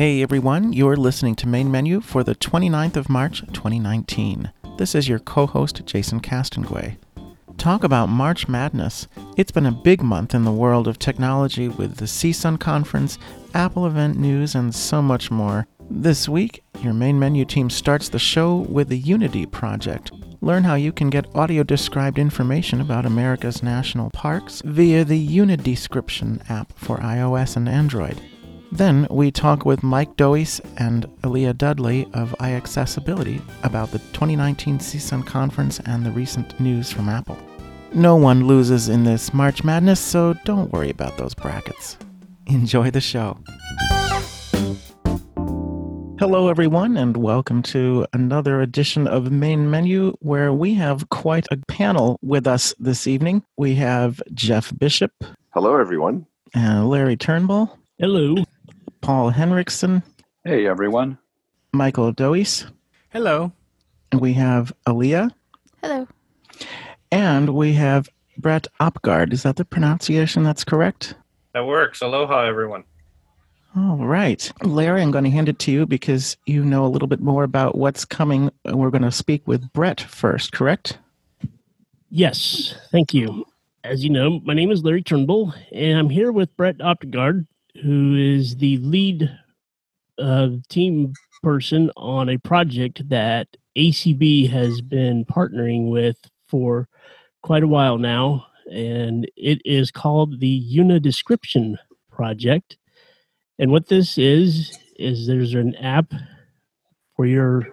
Hey everyone, you're listening to Main Menu for the 29th of March 2019. This is your co host, Jason Castonguay. Talk about March Madness. It's been a big month in the world of technology with the CSUN conference, Apple event news, and so much more. This week, your Main Menu team starts the show with the Unity Project. Learn how you can get audio described information about America's national parks via the Unidescription app for iOS and Android. Then we talk with Mike Doise and Aleeha Dudley of iAccessibility about the 2019 CSUN conference and the recent news from Apple. No one loses in this March Madness, so don't worry about those brackets. Enjoy the show. Hello, everyone, and welcome to another edition of Main Menu, where we have quite a panel with us this evening. We have Jeff Bishop Hello, everyone. and Larry Turnbull, Hello. Paul Henriksen, Hey, everyone. Michael Doise, Hello. and we have Aleeha, Hello. and we have Brett Oppegaard. Is that the pronunciation that's correct? That works. Aloha, everyone. All right. Larry, I'm going to hand it to you because you know a little bit more about what's coming. We're going to speak with Brett first, correct? Yes, thank you. As you know, my name is Larry Turnbull, and I'm here with Brett Oppegaard, who is the lead uh, team person on a project that ACB has been partnering with for quite a while now, and it is called the Unidescription Project. And what this is is there's an app for your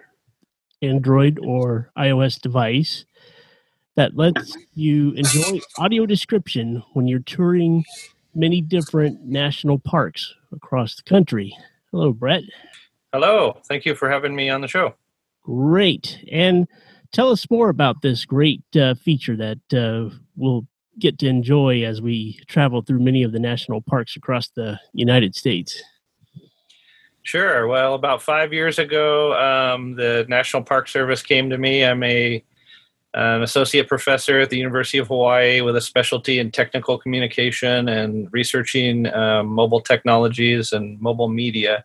Android or iOS device that lets you enjoy audio description when you're touring many different national parks across the country. Hello, Brett. Hello. Thank you for having me on the show. Great. And tell us more about this great uh, feature that uh, we'll get to enjoy as we travel through many of the national parks across the United States. Sure. Well, about five years ago, um, the National Park Service came to me. I'm a an associate professor at the University of Hawaii with a specialty in technical communication and researching um, mobile technologies and mobile media.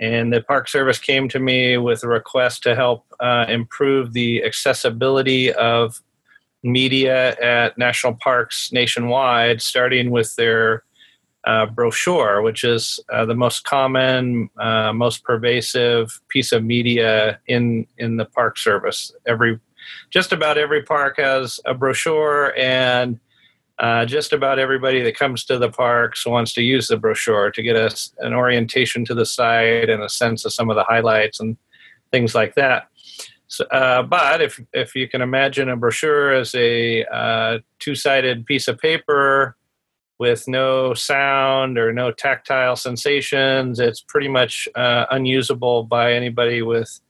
And the Park Service came to me with a request to help uh, improve the accessibility of media at national parks nationwide, starting with their uh, brochure, which is uh, the most common, uh, most pervasive piece of media in in the Park Service. Every just about every park has a brochure, and uh, just about everybody that comes to the parks wants to use the brochure to get us an orientation to the site and a sense of some of the highlights and things like that. So, uh, but if if you can imagine a brochure as a uh, two-sided piece of paper with no sound or no tactile sensations, it's pretty much uh, unusable by anybody with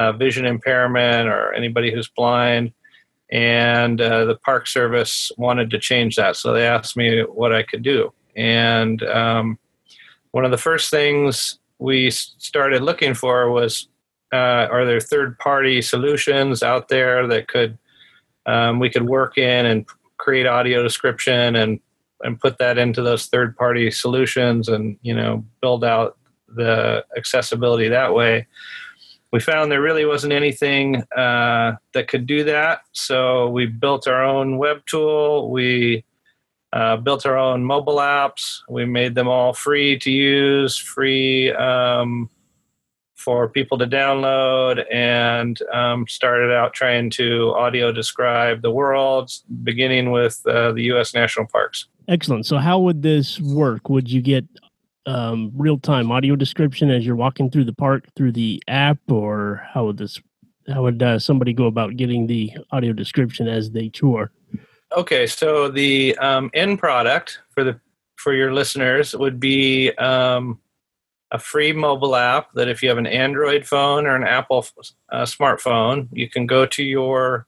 uh, vision impairment or anybody who's blind. And uh, the Park Service wanted to change that, so they asked me what I could do. And um, one of the first things we started looking for was uh, are there third party solutions out there that could um, we could work in and create audio description and and put that into those third party solutions and you know build out the accessibility that way we found there really wasn't anything uh, that could do that so we built our own web tool we uh, built our own mobile apps we made them all free to use free um, for people to download and um, started out trying to audio describe the world beginning with uh, the u.s national parks Excellent. So, how would this work? Would you get um, real time audio description as you're walking through the park through the app, or how would this? How would uh, somebody go about getting the audio description as they tour? Okay, so the um, end product for the for your listeners would be um, a free mobile app that if you have an Android phone or an Apple uh, smartphone, you can go to your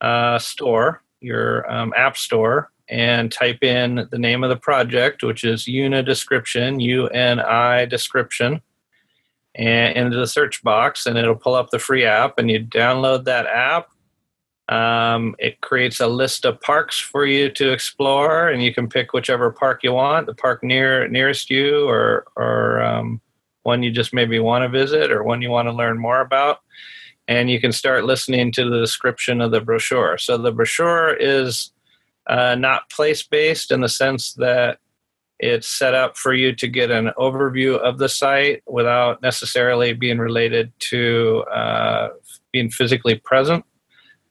uh, store, your um, app store, and type in the name of the project, which is Uni Description, U N I Description, and into the search box, and it'll pull up the free app, and you download that app. Um, it creates a list of parks for you to explore, and you can pick whichever park you want, the park near nearest you, or or um, one you just maybe want to visit, or one you want to learn more about. And you can start listening to the description of the brochure. So the brochure is uh, not place based in the sense that it's set up for you to get an overview of the site without necessarily being related to uh, being physically present.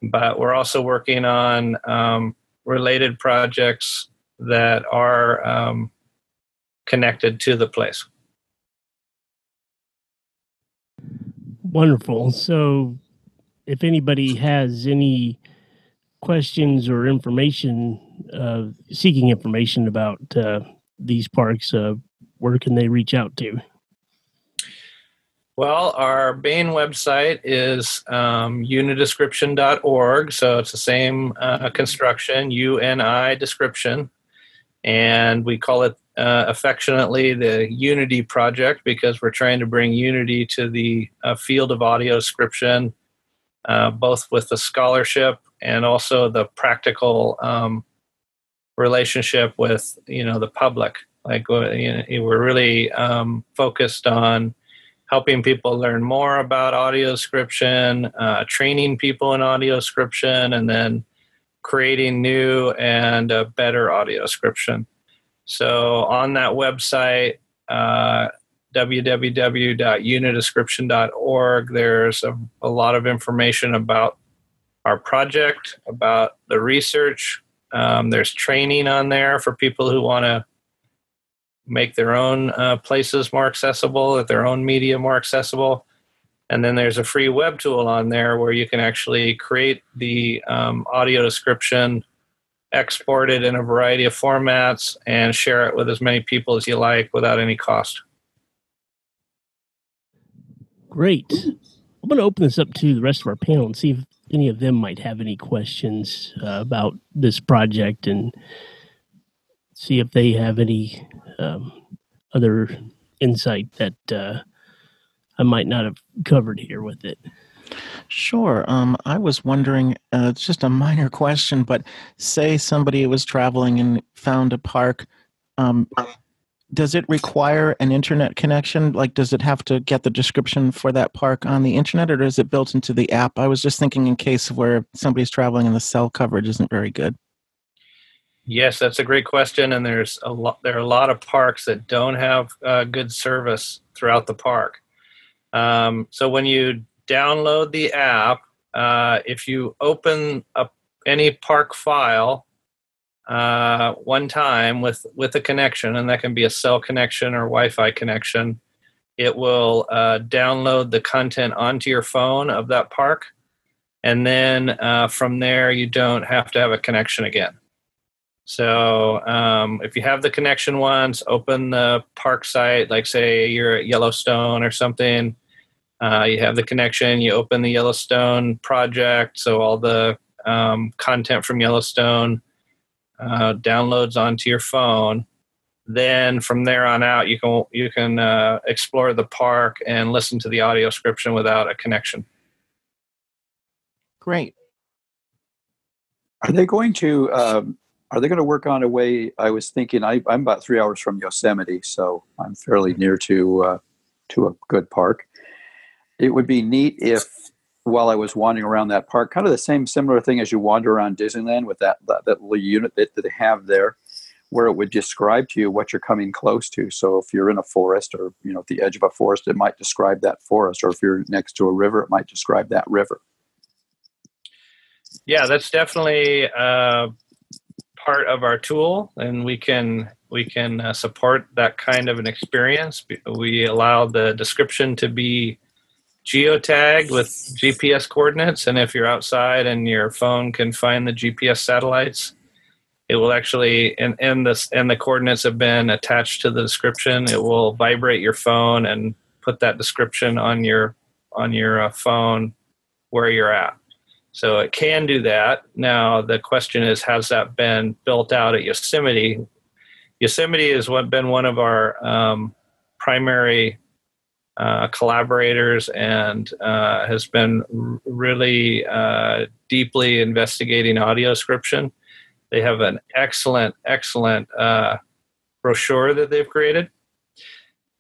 But we're also working on um, related projects that are um, connected to the place. Wonderful. So, if anybody has any questions or information, uh, seeking information about uh, these parks, uh, where can they reach out to? Well, our main website is um, unidescription.org. So it's the same uh, construction, UNI description. And we call it uh, affectionately the Unity Project because we're trying to bring unity to the uh, field of audio description, uh, both with the scholarship and also the practical um, relationship with you know the public. Like you know, we're really um, focused on helping people learn more about audio description, uh, training people in audio description, and then creating new and uh, better audio description. So on that website, uh, www.unidescription.org, there's a, a lot of information about our project, about the research. Um, there's training on there for people who want to make their own uh, places more accessible, their own media more accessible. And then there's a free web tool on there where you can actually create the um, audio description, export it in a variety of formats, and share it with as many people as you like without any cost. Great. I'm going to open this up to the rest of our panel and see if any of them might have any questions uh, about this project and see if they have any um, other insight that uh, I might not have covered here with it. Sure. Um, I was wondering, uh, it's just a minor question, but say somebody was traveling and found a park. Um, does it require an internet connection? Like, does it have to get the description for that park on the internet, or is it built into the app? I was just thinking in case where somebody's traveling and the cell coverage isn't very good. Yes, that's a great question, and there's a lot. There are a lot of parks that don't have uh, good service throughout the park. Um, so when you download the app, uh, if you open up any park file uh, one time with with a connection, and that can be a cell connection or Wi-Fi connection. It will uh, download the content onto your phone of that park, and then uh, from there you don't have to have a connection again. So um, if you have the connection once, open the park site, like say you're at Yellowstone or something. Uh, you have the connection. You open the Yellowstone project, so all the um, content from Yellowstone uh, downloads onto your phone. Then from there on out, you can you can uh, explore the park and listen to the audio description without a connection. Great. Are they going to? Um, are they going to work on a way? I was thinking. I, am about three hours from Yosemite, so I'm fairly near to uh, to a good park. It would be neat if while I was wandering around that park, kind of the same similar thing as you wander around Disneyland with that that, that little unit that, that they have there, where it would describe to you what you're coming close to. So if you're in a forest or you know at the edge of a forest, it might describe that forest, or if you're next to a river, it might describe that river. Yeah, that's definitely uh, part of our tool, and we can we can uh, support that kind of an experience. We allow the description to be geotagged with GPS coordinates. And if you're outside and your phone can find the GPS satellites, it will actually and and the and the coordinates have been attached to the description. It will vibrate your phone and put that description on your on your uh, phone where you're at. So it can do that. Now the question is, has that been built out at Yosemite? Yosemite has been one of our um, primary uh, collaborators and uh, has been really uh, deeply investigating audio description. They have an excellent, excellent uh, brochure that they've created.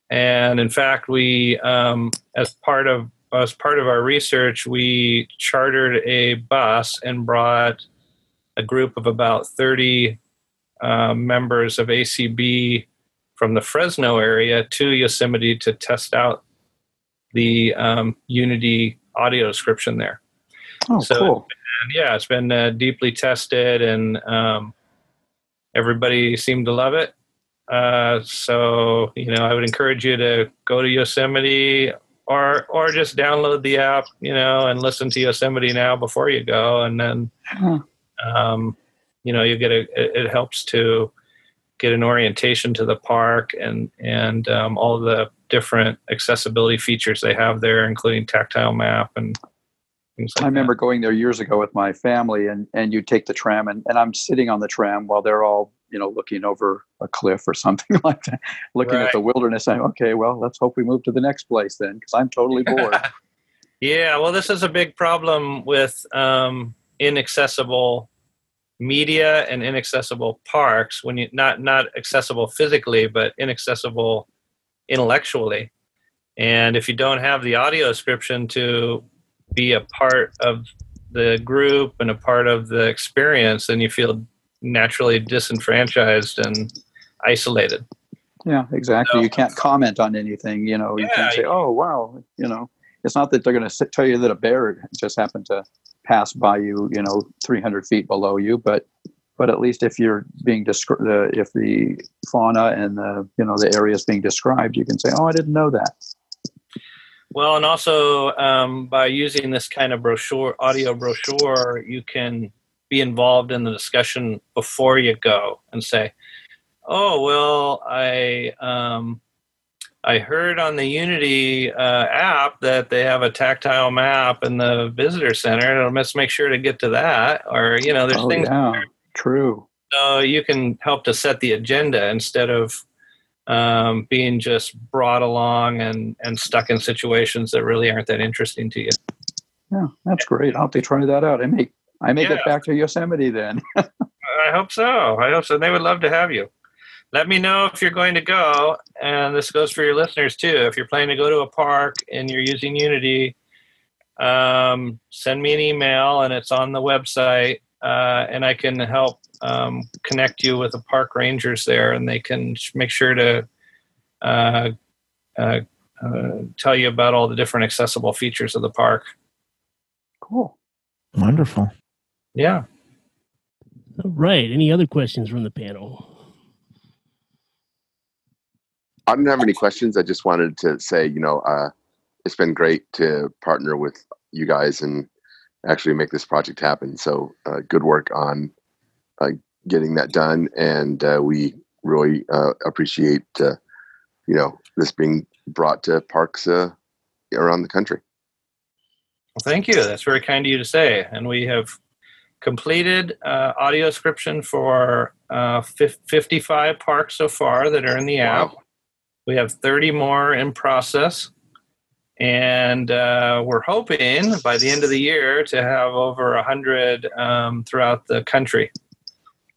And in fact, we, um, as part of as part of our research, we chartered a bus and brought a group of about 30 uh, members of ACB from the Fresno area to Yosemite to test out the um, Unity audio description there. Oh, So- cool. And yeah, it's been uh, deeply tested, and um, everybody seemed to love it. Uh, so you know, I would encourage you to go to Yosemite or or just download the app, you know, and listen to Yosemite now before you go, and then Huh. um, you know you get a it, it helps to get an orientation to the park and and um, all the different accessibility features they have there, including tactile map and things like I remember going there years ago with my family, and and you take the tram, and, and I'm sitting on the tram while they're all you know looking over a cliff or something like that, looking Right. at the wilderness. I'm okay. Well, let's hope we move to the next place then, because I'm totally bored. Yeah, well, this is a big problem with um, inaccessible media and inaccessible parks. When you not not accessible physically, but inaccessible intellectually. And if you don't have the audio description to be a part of the group and a part of the experience, then you feel naturally disenfranchised and isolated. yeah, exactly. So- you can't comment on anything. You know, you Yeah, can't say, "Oh, wow." You know, it's not that they're going to tell you that a bear just happened to pass by you. You know, 300 feet below you, but but at least if you're being described, if the fauna and the you know the area is being described, you can say, "Oh, I didn't know that." Well, and also um, by using this kind of brochure, audio brochure, you can be involved in the discussion before you go and say, "Oh, well, I um, I heard on the Unity uh, app that they have a tactile map in the visitor center, and let's make sure to get to that." Or you know, there's oh, things yeah, true. so you can help to set the agenda instead of um, being just brought along and, and stuck in situations that really aren't that interesting to you. Yeah, that's great. I'll have to try that out. I may I may Yeah. get back to Yosemite then. I hope so. I hope so. They would love to have you. Let me know if you're going to go, and this goes for your listeners too. If you're planning to go to a park and you're using Unity, um, send me an email, and it's on the website, uh, and I can help um, connect you with the park rangers there, and they can sh- make sure to uh, uh, uh, tell you about all the different accessible features of the park. cool. Wonderful. Yeah. All right. Any other questions from the panel? I didn't have any questions. I just wanted to say, you know, uh, it's been great to partner with you guys and actually make this project happen. So, uh, good work on uh, getting that done, and uh, we really uh, appreciate, uh, you know, this being brought to parks uh, around the country. Well, thank you. That's very kind of you to say. And we have completed uh, audio description for uh, fif- 55 parks so far that are in the app. Wow. We have 30 more in process. And uh, we're hoping by the end of the year to have over 100 um, throughout the country.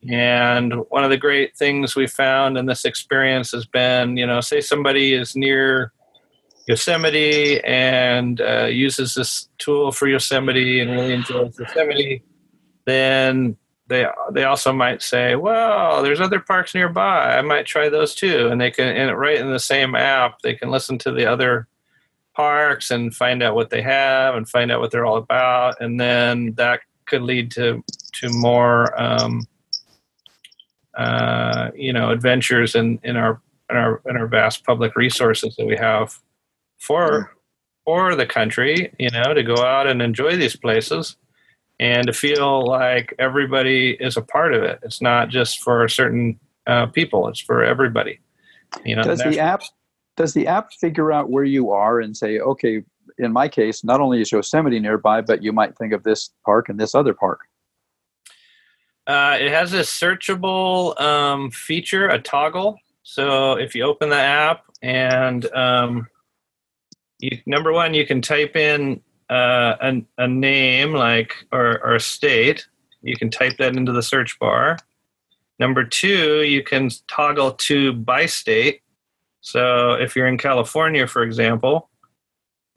And one of the great things we found in this experience has been, you know, say somebody is near Yosemite and uh, uses this tool for Yosemite and really enjoys Yosemite, then they they also might say, "Well, there's other parks nearby. I might try those too." And they can, and right in the same app, they can listen to the other parks and find out what they have and find out what they're all about, and then that could lead to to more, um, uh, you know, adventures in in our in our in our vast public resources that we have for for the country, you know, to go out and enjoy these places. and to feel like everybody is a part of it. It's not just for certain uh, people; it's for everybody. You know, does the app does the app figure out where you are and say, okay, in my case, not only is Yosemite nearby, but you might think of this park and this other park. Uh, it has a searchable um, feature, a toggle. So if you open the app and um, you, number one, you can type in uh, a, a name like or, or a state. You can type that into the search bar. Number two, you can toggle to by state. So if you're in California, for example,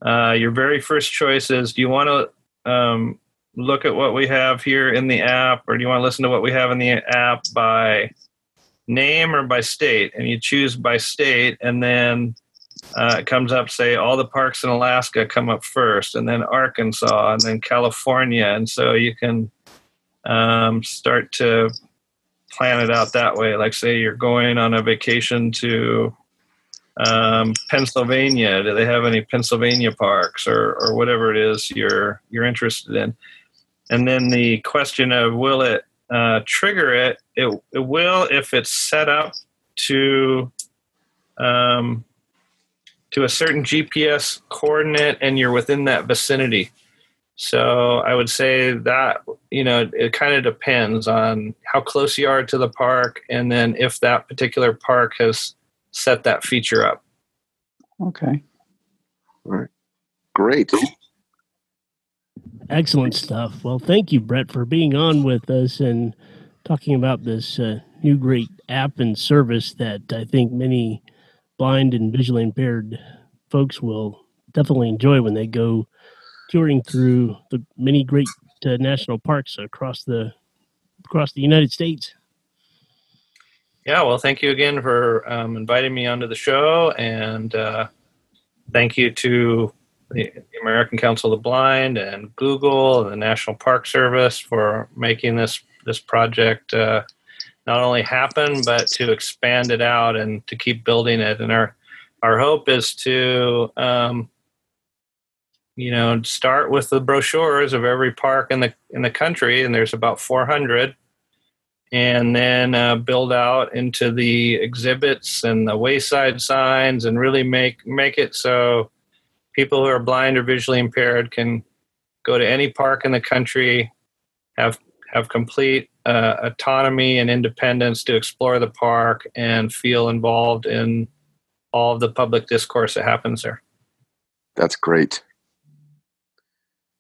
uh, your very first choice is: Do you want to um, look at what we have here in the app, or do you want to listen to what we have in the app by name or by state? And you choose by state, and then uh, it comes up, say, all the parks in Alaska come up first, and then Arkansas, and then California. And so you can um, start to plan it out that way. Like, say, you're going on a vacation to um, Pennsylvania. Do they have any Pennsylvania parks or, or whatever it is you're you're interested in? And then the question of will it uh, trigger it? it? It will if it's set up to um, to a certain GPS coordinate and you're within that vicinity. So I would say that you know it kind of depends on how close you are to the park, and then if that particular park has set that feature up. Okay. Great. Excellent stuff. Well, thank you, Brett, for being on with us and talking about this uh, new great app and service that I think many blind and visually impaired folks will definitely enjoy when they go touring through the many great uh, national parks across the across the United States. Yeah, well, thank you again for um, inviting me onto the show, and uh, thank you to the American Council of the Blind and Google and the National Park Service for making this this project uh, not only happen but to expand it out and to keep building it. And our our hope is to um, you know start with the brochures of every park in the in the country, and there's about 400 and then uh, build out into the exhibits and the wayside signs and really make make it so people who are blind or visually impaired can go to any park in the country have have complete uh, autonomy and independence to explore the park and feel involved in all of the public discourse that happens there That's great.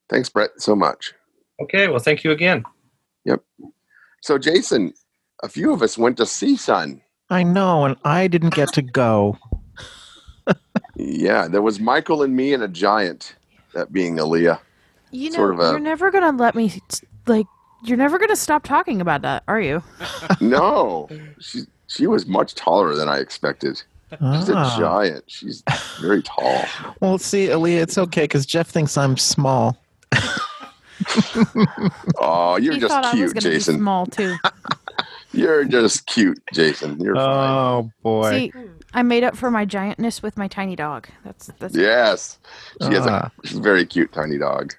Thanks, Brett, so much. okay well thank you again So, Jason, a few of us went to CSUN. I know, and I didn't get to go. Yeah, there was Michael and me and a giant, that being Aleeha. You know, Sort of a- you're never gonna let me like. You're never gonna stop talking about that, are you? No, she she was much taller than I expected. She's a Ah. giant. She's very tall. Well, see, Aleeha, it's okay because Jeff thinks I'm small. Oh, you're he just thought I was cute, be Jason. small too. You're just cute, Jason. You're fine. Oh boy. See, I made up for my giantness with my tiny dog. That's that's Yes, she has Ah. a she's a very cute tiny dog.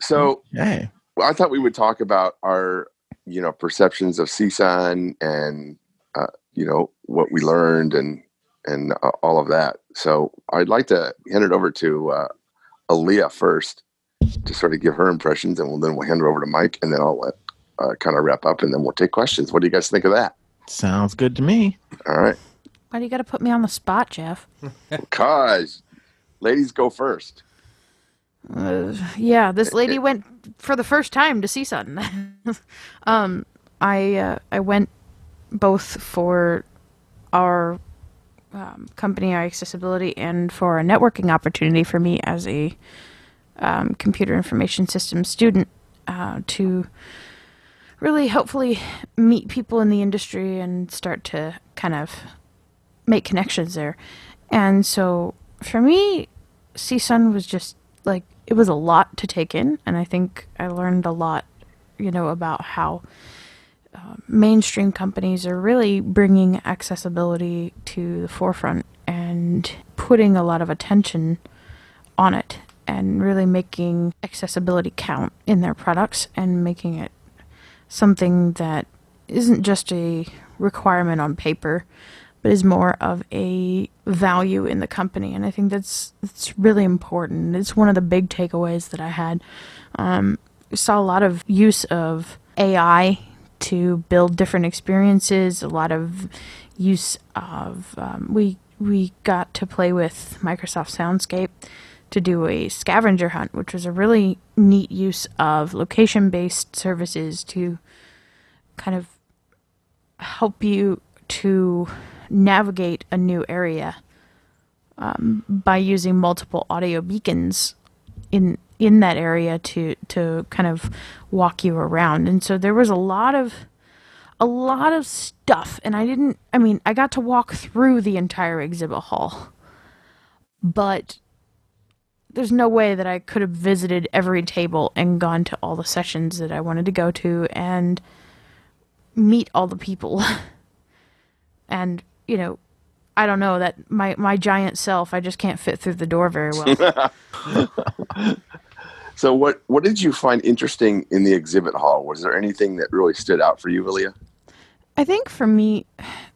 So Hey. well, I thought we would talk about our, you know, perceptions of CSUN and, uh, you know, what we learned and and uh, all of that. So I'd like to hand it over to uh, Aleeha first to sort of give her impressions, and we'll, then we'll hand it over to Mike, and then I'll let uh, kind of wrap up, and then we'll take questions. What do you guys think of that? Sounds good to me. All right, why do you got to put me on the spot, Jeff? cause ladies go first. Uh, yeah, this lady went for the first time to CSUN. um, I uh, I went both for our um, company, our accessibility, and for a networking opportunity for me as a um, computer information systems student uh, to really hopefully meet people in the industry and start to kind of make connections there. And so for me, CSUN was just like it was a lot to take in, and I think I learned a lot, you know, about how uh, mainstream companies are really bringing accessibility to the forefront and putting a lot of attention on it. And really making accessibility count in their products and making it something that isn't just a requirement on paper, but is more of a value in the company. And I think that's that's really important. It's one of the big takeaways that I had. Um, saw a lot of use of AI to build different experiences. A lot of use of um, we we got to play with Microsoft Soundscape to do a scavenger hunt, which was a really neat use of location based services to kind of help you to navigate a new area um, by using multiple audio beacons in in that area to to kind of walk you around. And so there was a lot of a lot of stuff and I didn't I mean, I got to walk through the entire exhibit hall. But there's no way that I could have visited every table and gone to all the sessions that I wanted to go to and meet all the people. and, you know, I don't know that my my giant self, I just can't fit through the door very well. so what what did you find interesting in the exhibit hall? Was there anything that really stood out for you, Aleeha? I think for me,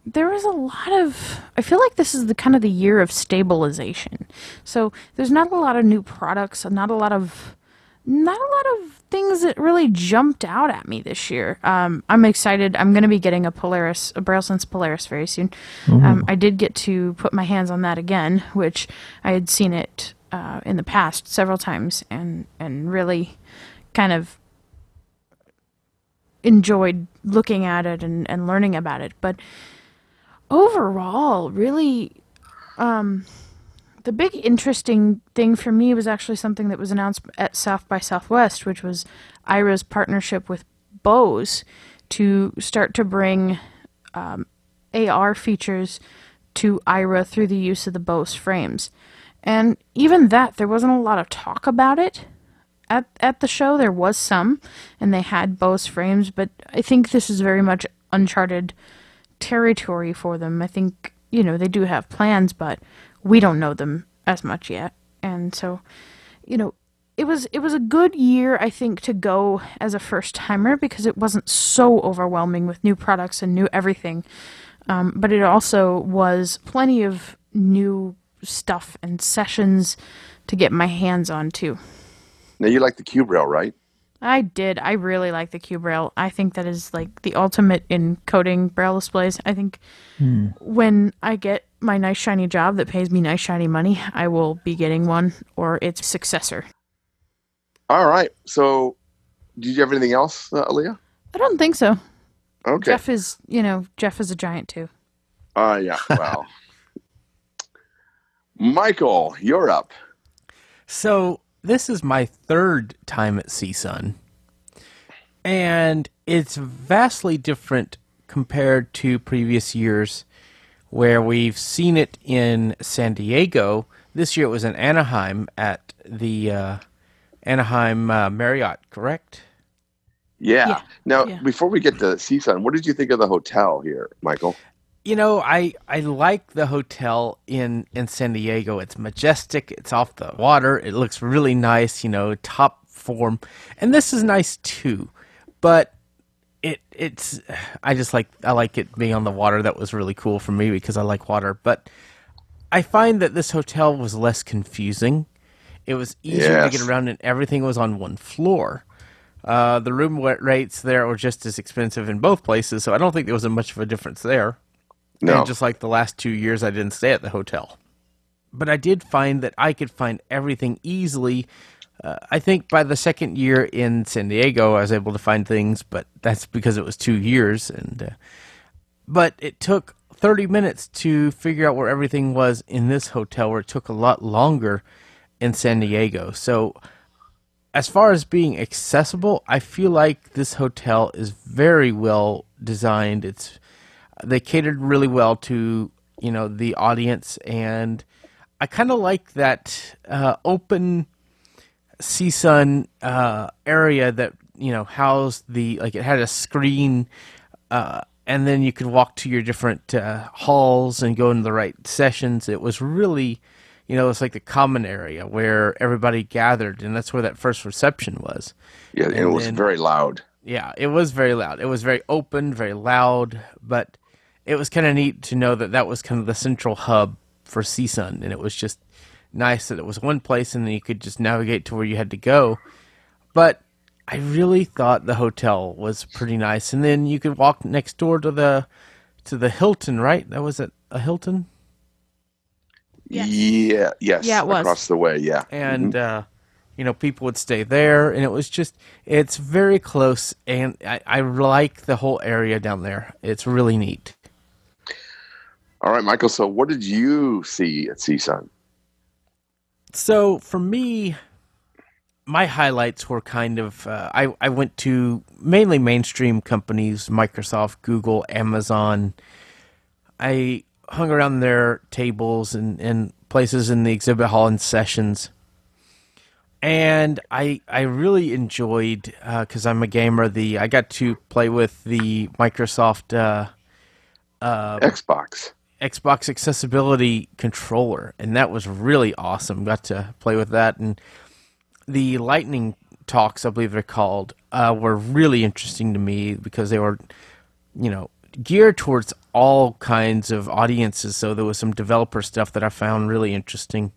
there was a lot of. I feel like this is the kind of the year of stabilization. So there's not a lot of new products, not a lot of, not a lot of things that really jumped out at me this year. Um, I'm excited. I'm going to be getting a Polaris, a braille BrailleSense Polaris very soon. Um, I did get to put my hands on that again, which I had seen it uh, in the past several times, and and really kind of enjoyed looking at it and, and learning about it. But overall, really, um, the big interesting thing for me was actually something that was announced at South by Southwest, which was Aira's partnership with Bose to start to bring um, AR features to Aira through the use of the Bose frames. And even that, there wasn't a lot of talk about it at at the show. There was some, and they had Bose frames, but I think this is very much uncharted territory for them. I think you know they do have plans, but we don't know them as much yet, and so you know it was it was a good year I think to go as a first timer because it wasn't so overwhelming with new products and new everything. Um, but it also was plenty of new stuff and sessions to get my hands on too. Now you like the QBraille, right? I did. I really like the QBraille. I think that is like the ultimate in coding braille displays. I think when I get my nice shiny job that pays me nice shiny money, I will be getting one or its successor. All right. So, did you have anything else, uh, Aleeha? I don't think so. Okay. Jeff is, you know, Jeff is a giant too. Uh, yeah. Wow. Michael, you're up. So this is my third time at CSUN, and it's vastly different compared to previous years, where we've seen it in San Diego. This year it was in Anaheim at the uh, Anaheim uh, Marriott, correct? Yeah. Yeah, Now, yeah. before we get to CSUN, what did you think of the hotel here, Michael? You know, I I like the hotel in in San Diego. It's majestic. It's off the water. It looks really nice. You know, top form, and this is nice too. But it it's I just like I like it being on the water. That was really cool for me because I like water. But I find that this hotel was less confusing. It was easier to get around, and everything was on one floor. Uh, the room rates there were just as expensive in both places, so I don't think there was a much of a difference there. No. And just like the last two years, I didn't stay at the hotel. But I did find that I could find everything easily. Uh, I think by the second year in San Diego, I was able to find things, but that's because it was two years. And uh, but it took 30 minutes to figure out where everything was in this hotel, where it took a lot longer in San Diego. So as far as being accessible, I feel like this hotel is very well designed. It's they catered really well to you know the audience, and I kind of like that uh, open CSUN uh, area that you know housed the like it had a screen. Uh, and then you could walk to your different uh, halls and go into the right sessions. It was really you know, it's like the common area where everybody gathered, and that's where that first reception was. Yeah, and it was then- very loud. Yeah, it was very loud. It was very open, very loud, but it was kind of neat to know that that was kind of the central hub for CSUN, and it was just nice that it was one place and then you could just navigate to where you had to go. But I really thought the hotel was pretty nice, and then you could walk next door to the to the Hilton, right? That was it, a Hilton, Yes. Yeah, yes. Yeah, it was. Across the way, yeah. and uh, you know people would stay there, and it was just it's very close, and I, I like the whole area down there. It's really neat. All right, Michael. So, what did you see at CSUN? So for me, my highlights were kind of uh, I I went to mainly mainstream companies, Microsoft, Google, Amazon. I hung around their tables and, and places in the exhibit hall and sessions. And I I really enjoyed because I'm a gamer. The I got to play with the Microsoft uh, uh, Xbox. Xbox accessibility controller, and that was really awesome. Got to play with that, and the lightning talks, I believe they're called, uh, were really interesting to me because they were, you know, geared towards all kinds of audiences. So there was some developer stuff that I found really interesting,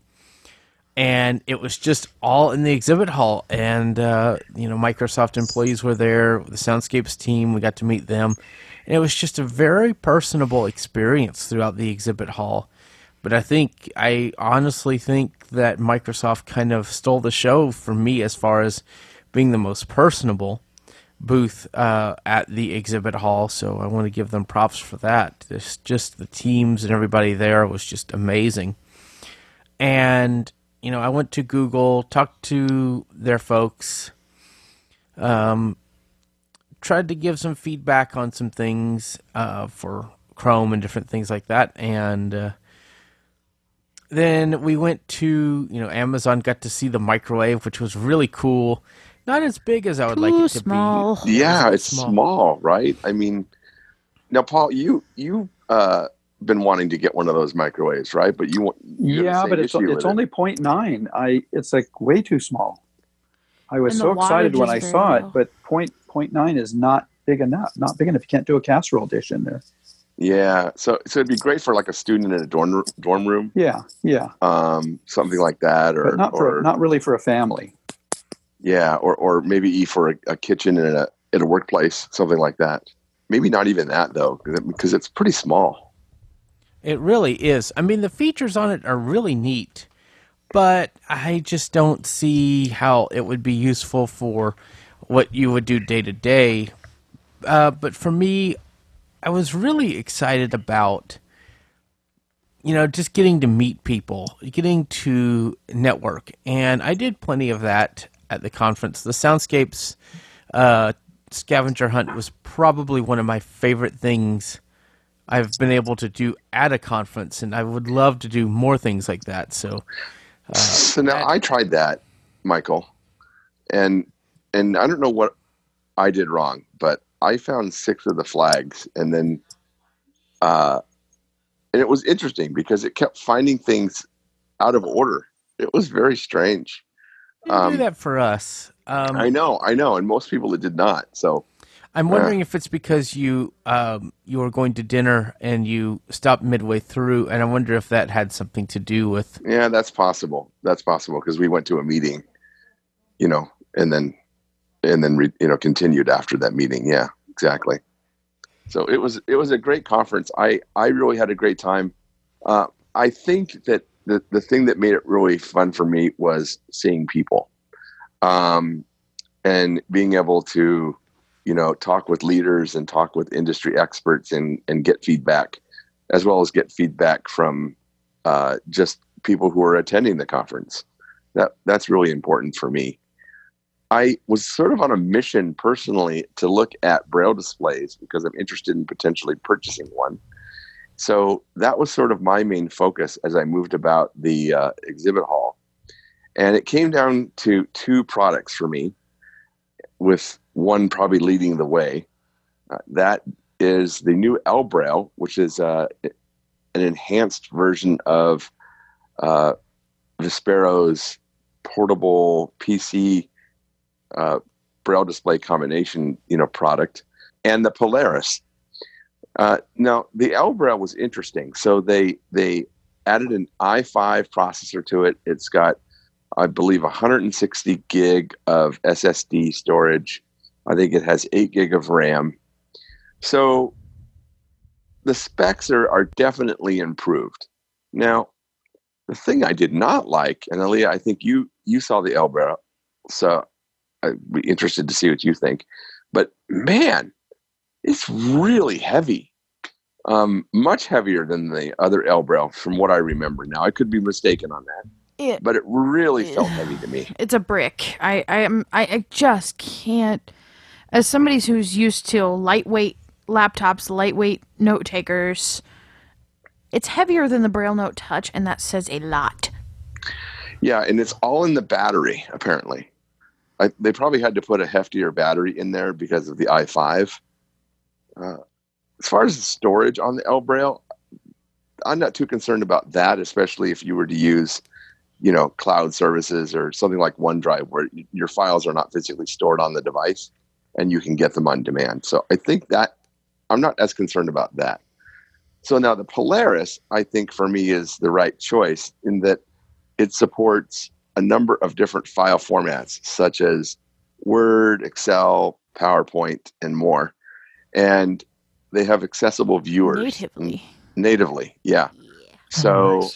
and it was just all in the exhibit hall. And uh, you know, Microsoft employees were there, the Soundscapes team. We got to meet them, and it was just a very personable experience throughout the exhibit hall. But I think I honestly think that Microsoft kind of stole the show for me as far as being the most personable booth uh, at the exhibit hall. So I want to give them props for that. This, just the teams and everybody there was just amazing. And you know, I went to Google, talked to their folks, um, tried to give some feedback on some things uh, for Chrome and different things like that, and. Uh, then we went to you know Amazon, got to see the microwave, which was really cool. Not as big as I would like Too it to small. be. Yeah, it's was small. right? I mean, now, Paul, you you uh been wanting to get one of those microwaves, right? But you want you have the Yeah, but it's it's with it. only 0.9. I it's like way too small. I was And so excited when I saw low. it, but point point nine is not big enough. Not big enough. You can't do a casserole dish in there. Yeah, so so it'd be great for like a student in a dorm dorm room, Yeah, yeah, um, something like that, or but not for or not really for a family. yeah, or or maybe e for a, a kitchen in a at a workplace, something like that. Maybe not even that though, because it's pretty small. It really is. I mean, the features on it are really neat, but I just don't see how it would be useful for what you would do day to day. Uh, But for me, I was really excited about, you know, just getting to meet people, getting to network. And I did plenty of that at the conference. The Soundscapes uh, scavenger hunt was probably one of my favorite things I've been able to do at a conference, and I would love to do more things like that. So, so now I tried that, Michael, and and I don't know what I did wrong, but I found six of the flags, and then, uh, and it was interesting because it kept finding things out of order. It was very strange. you do Um, that for us. Um, I know, I know, and most people it did not. So I'm wondering if it's because you um, you were going to dinner and you stopped midway through, and I wonder if that had something to do with. yeah, that's possible. That's possible because we went to a meeting, you know, and then and then re, you know continued after that meeting. Yeah, exactly. So it was it was a great conference. I I really had a great time. Uh, I think that the the thing that made it really fun for me was seeing people, um, and being able to, you know, talk with leaders and talk with industry experts and and get feedback, as well as get feedback from uh, just people who are attending the conference. That that's really important for me. I was sort of on a mission personally to look at braille displays because I'm interested in potentially purchasing one. So that was sort of my main focus as I moved about the uh, exhibit hall. And it came down to two products for me, with one probably leading the way. Uh, that is the new ElBraille, which is uh, an enhanced version of uh, Vispero's portable PC uh, braille display combination, you know, product, and the Polaris. Uh, now the ElBraille was interesting. So they they added an i5 processor to it. It's got, I believe, 160 gig of SSD storage. I think it has eight gig of RAM. So the specs are, are definitely improved. Now, the thing I did not like, and Aleeha, I think you you saw the ElBraille, so I'd be interested to see what you think. But man, it's really heavy, um, much heavier than the other L from what I remember. Now I could be mistaken on that, It, but it really felt heavy to me. it's a brick. I I am I, I just can't. As somebody who's used to lightweight laptops, lightweight note takers, it's heavier than the Braille Note Touch, and that says a lot. Yeah, and it's all in the battery apparently. I, they probably had to put a heftier battery in there because of the i5. Uh, as far as the storage on the ElBraille, I'm not too concerned about that, especially if you were to use, you know, cloud services or something like OneDrive, where your files are not physically stored on the device, and you can get them on demand. So I think that I'm not as concerned about that. So now the Polaris, I think for me is the right choice in that it supports a number of different file formats, such as Word, Excel, PowerPoint, and more. And they have accessible viewers Natively. natively. Yeah. So, oh,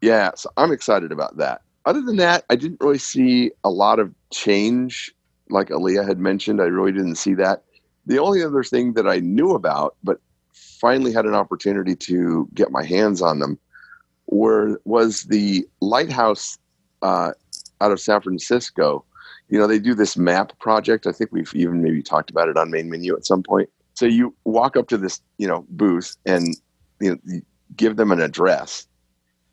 yeah, so I'm excited about that. Other than that, I didn't really see a lot of change, like Aleeha had mentioned. I really didn't see that. The only other thing that I knew about, but finally had an opportunity to get my hands on them, were was the lighthouse uh, out of San Francisco. You know, they do this map project. I think we've even maybe talked about it on main menu at some point. So you walk up to this, you know, booth and you know, you give them an address,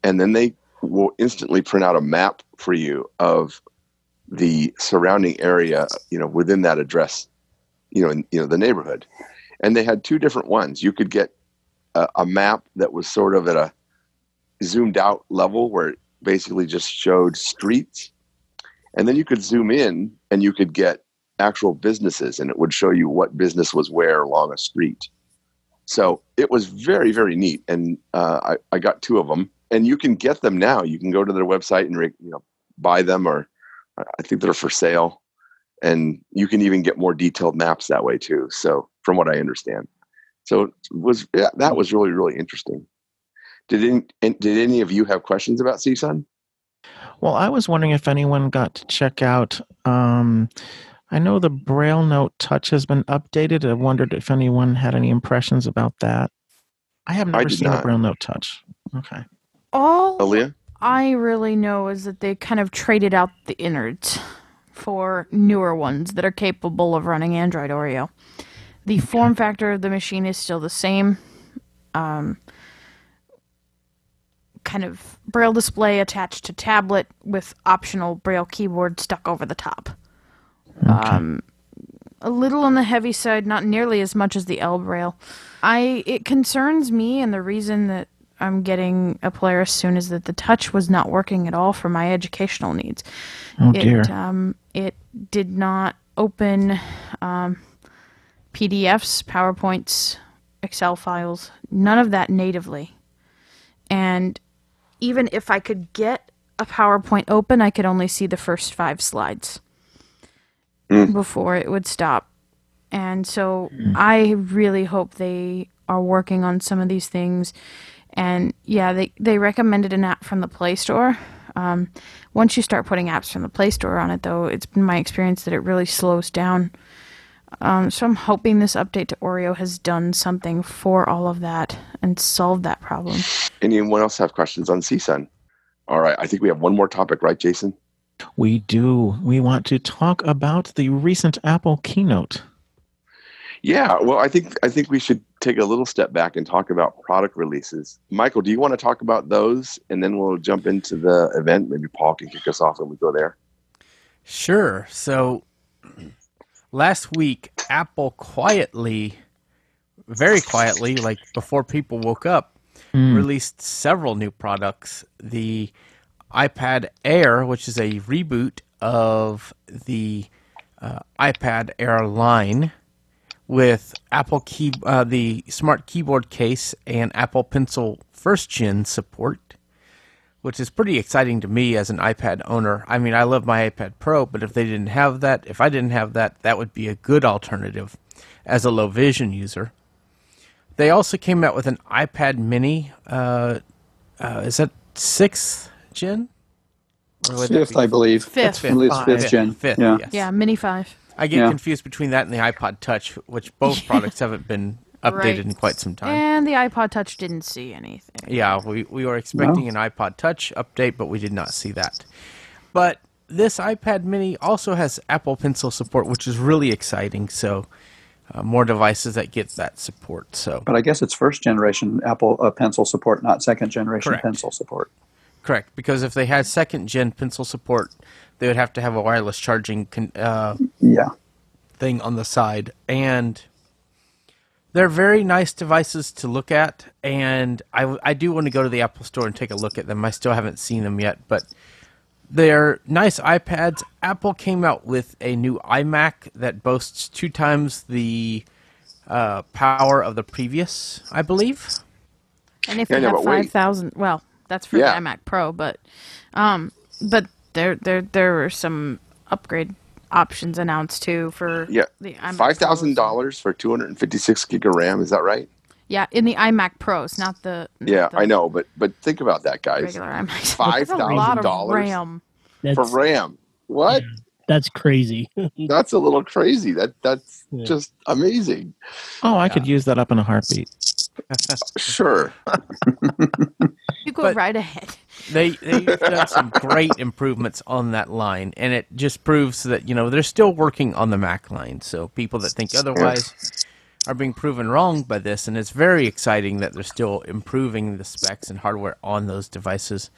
and then they will instantly print out a map for you of the surrounding area, you know, within that address, you know, in, you know, the neighborhood. And they had two different ones. You could get a, a map that was sort of at a zoomed out level where basically just showed streets. And then you could zoom in and you could get actual businesses and it would show you what business was where along a street. So it was very, very neat. And uh, I, I got two of them and you can get them now. You can go to their website and you know buy them or I think they're for sale. And you can even get more detailed maps that way too. So from what I understand. So it was yeah, that was really, really interesting. Did any, did any of you have questions about CSUN? Well, I was wondering if anyone got to check out. Um, I know the Braille Note Touch has been updated. I wondered if anyone had any impressions about that. I have I never did seen a. Braille Note Touch. Okay. All Aleeha? I really know is that they kind of traded out the innards for newer ones that are capable of running Android Oreo. The form factor of the machine is still the same. Um, kind of braille display attached to tablet with optional braille keyboard stuck over the top. Um, a little on the heavy side, not nearly as much as the ElBraille. I it concerns me, and the reason that I'm getting a Polaris soon is that the touch was not working at all for my educational needs. Oh it, dear. Um, it did not open um, PDFs, PowerPoints, Excel files, none of that natively. And even if I could get a PowerPoint open, I could only see the first five slides before it would stop. And so I really hope they are working on some of these things. And yeah, they, they recommended an app from the Play Store. Um, once you start putting apps from the Play Store on it, though, it's been my experience that it really slows down. Um, so I'm hoping this update to Oreo has done something for all of that and solved that problem. Anyone else have questions on CSUN? All right. I think we have one more topic, right, Jason? We do. We want to talk about the recent Apple keynote. Yeah, well, I think I think we should take a little step back and talk about product releases. Michael, do you want to talk about those, and then we'll jump into the event? Maybe Paul can kick us off, and we go there. Sure. So last week, Apple quietly, very quietly, like before people woke up, released several new products. The iPad Air, which is a reboot of the uh, iPad Air line with Apple key, uh, the smart keyboard case and Apple Pencil first gen support, which is pretty exciting to me as an iPad owner. I mean, I love my iPad Pro, but if they didn't have that, if I didn't have that, that would be a good alternative as a low vision user. They also came out with an iPad Mini. Uh, uh, is that sixth gen? Or would that Fifth, I believe. Fifth. I believe it's fifth gen. Fifth, yeah. yes. Yeah, Mini 5. I get Yeah. confused between that and the iPod Touch, which both products haven't been updated Right. in quite some time. And the iPod Touch didn't see anything. Yeah, we, we were expecting an iPod Touch update, but we did not see that. But this iPad Mini also has Apple Pencil support, which is really exciting. So, uh, more devices that get that support. So, But I guess it's first generation Apple uh, Pencil support, not second generation Correct. Pencil support. correct, because if they had second gen Pencil support, they would have to have a wireless charging con- uh, Yeah. thing on the side and they're very nice devices to look at and I, I do want to go to the apple store and take a look at them. I still haven't seen them yet but they're nice ipads. Apple came out with a new imac that boasts two times the uh, power of the previous i believe. And if Yeah, you no, have 5,000, well, that's for Yeah. the iMac Pro, but um but there there there were some upgrade options announced too for Yeah, the iMac five thousand dollars for two hundred and fifty-six gig of RAM. Is that right? Yeah, in the iMac Pros, not the not Yeah, the I know, but but think about that, guys. regular iMac. Five That's a lot of $5,000 RAM. For That's RAM, what? that's crazy. That's a little crazy. That that's Yeah. just amazing. Oh, I could use that up in a heartbeat. Sure. You go But- right ahead. they they've done some great improvements on that line and it just proves that you know they're still working on the mac line so people that think otherwise are being proven wrong by this and it's very exciting that they're still improving the specs and hardware on those devices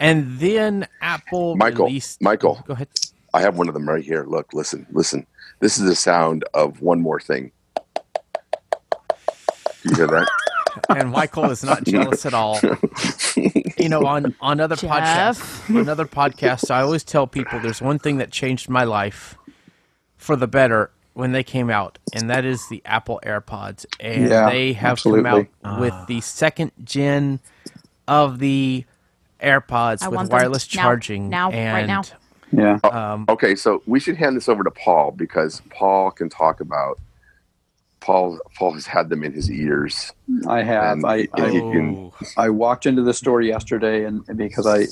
and then apple Michael, released Michael. go ahead I have one of them right here. Look, listen, listen. This is the sound of one more thing. Do you hear that? and Michael is not jealous at all. You know, on on other Jeff. podcasts, on other podcasts, I always tell people there's one thing that changed my life for the better when they came out, and that is the Apple AirPods, and Yeah, they have absolutely. come out with the second gen of the AirPods I with want them wireless now, charging. now, and, right now. Yeah. Um, Okay, so we should hand this over to Paul because Paul can talk about. Paul Paul has had them in his ears. I have. I, I, can- I walked into the store yesterday, and, and because I,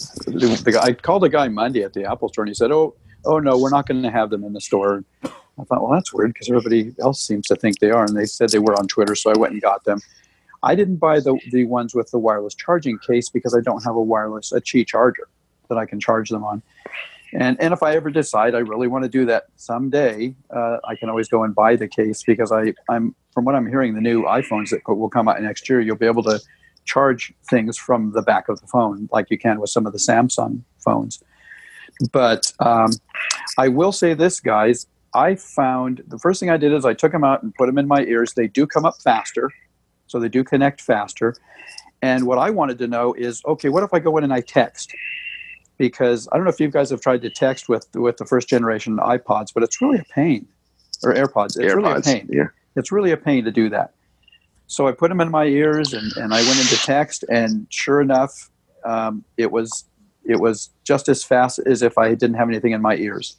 guy, I called a guy Monday at the Apple store, and he said, "Oh, oh no, we're not going to have them in the store." I thought, well, that's weird because everybody else seems to think they are, and they said they were on Twitter, so I went and got them. I didn't buy the the ones with the wireless charging case because I don't have a wireless a Qi charger that I can charge them on. And and if I ever decide I really want to do that someday, uh, I can always go and buy the case because I I'm from what I'm hearing, the new iPhones that will come out next year, you'll be able to charge things from the back of the phone like you can with some of the Samsung phones. But um, I will say this, guys. I found the first thing I did is I took them out and put them in my ears. They do come up faster, so they do connect faster. And what I wanted to know is, okay, what if I go in and I text? Because I don't know if you guys have tried to text with with the first generation iPods, but it's really a pain. Or AirPods, it's really a pain Yeah. it's really a pain to do that. So I put them in my ears and, and I went into text, and sure enough, um, it was it was just as fast as if I didn't have anything in my ears.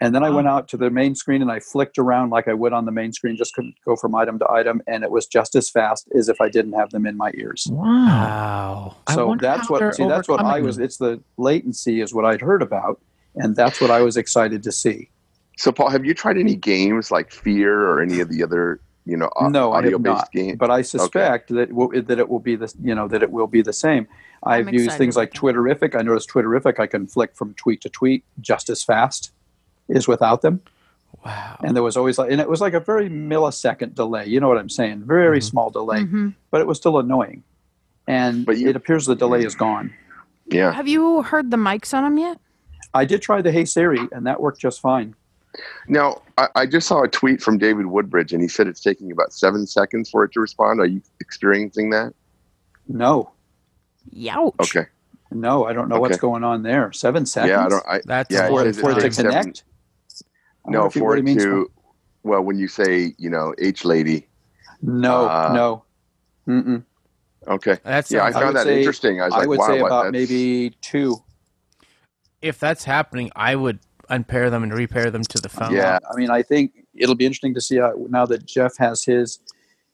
And then I went out to the main screen and I flicked around like I would on the main screen, just couldn't go from item to item, and it was just as fast as if I didn't have them in my ears. Wow. wow. So that's what see that's what I was it's the latency is what I'd heard about, and that's what I was excited to see. So Paul, have you tried any games like Fear or any of the other you know no, I have audio based not. games? But I suspect that it will, that it will be the you know that it will be the same. I've I'm used things like Twitterrific. I noticed Twitterrific. I can flick from tweet to tweet just as fast as without them. Wow. And there was always like, and it was like a very millisecond delay. You know what I'm saying? Very small delay, Mhm. but it was still annoying. And But you- it appears the delay is gone. yeah. Have you heard the mics on them yet? I did try the Hey Siri, and that worked just fine. Now, I, I just saw a tweet from David Woodbridge, and he said it's taking about seven seconds for it to respond. Are you experiencing that? No, Youch. Okay. No, I don't know what's going on there. Seven seconds. Yeah, I don't. I, That's yeah, a it for, says for it to takes seven- connect. I wonder No, if he for really it means to. Well, when you say you know H lady, No, uh, no. Mm-mm. okay. That's Yeah, I I found would that say- interesting. I was I like, would wow, say what, about that's- maybe two. if that's happening, I would unpair them and repair them to the phone. Yeah. I mean, I think it'll be interesting to see how now that Jeff has his.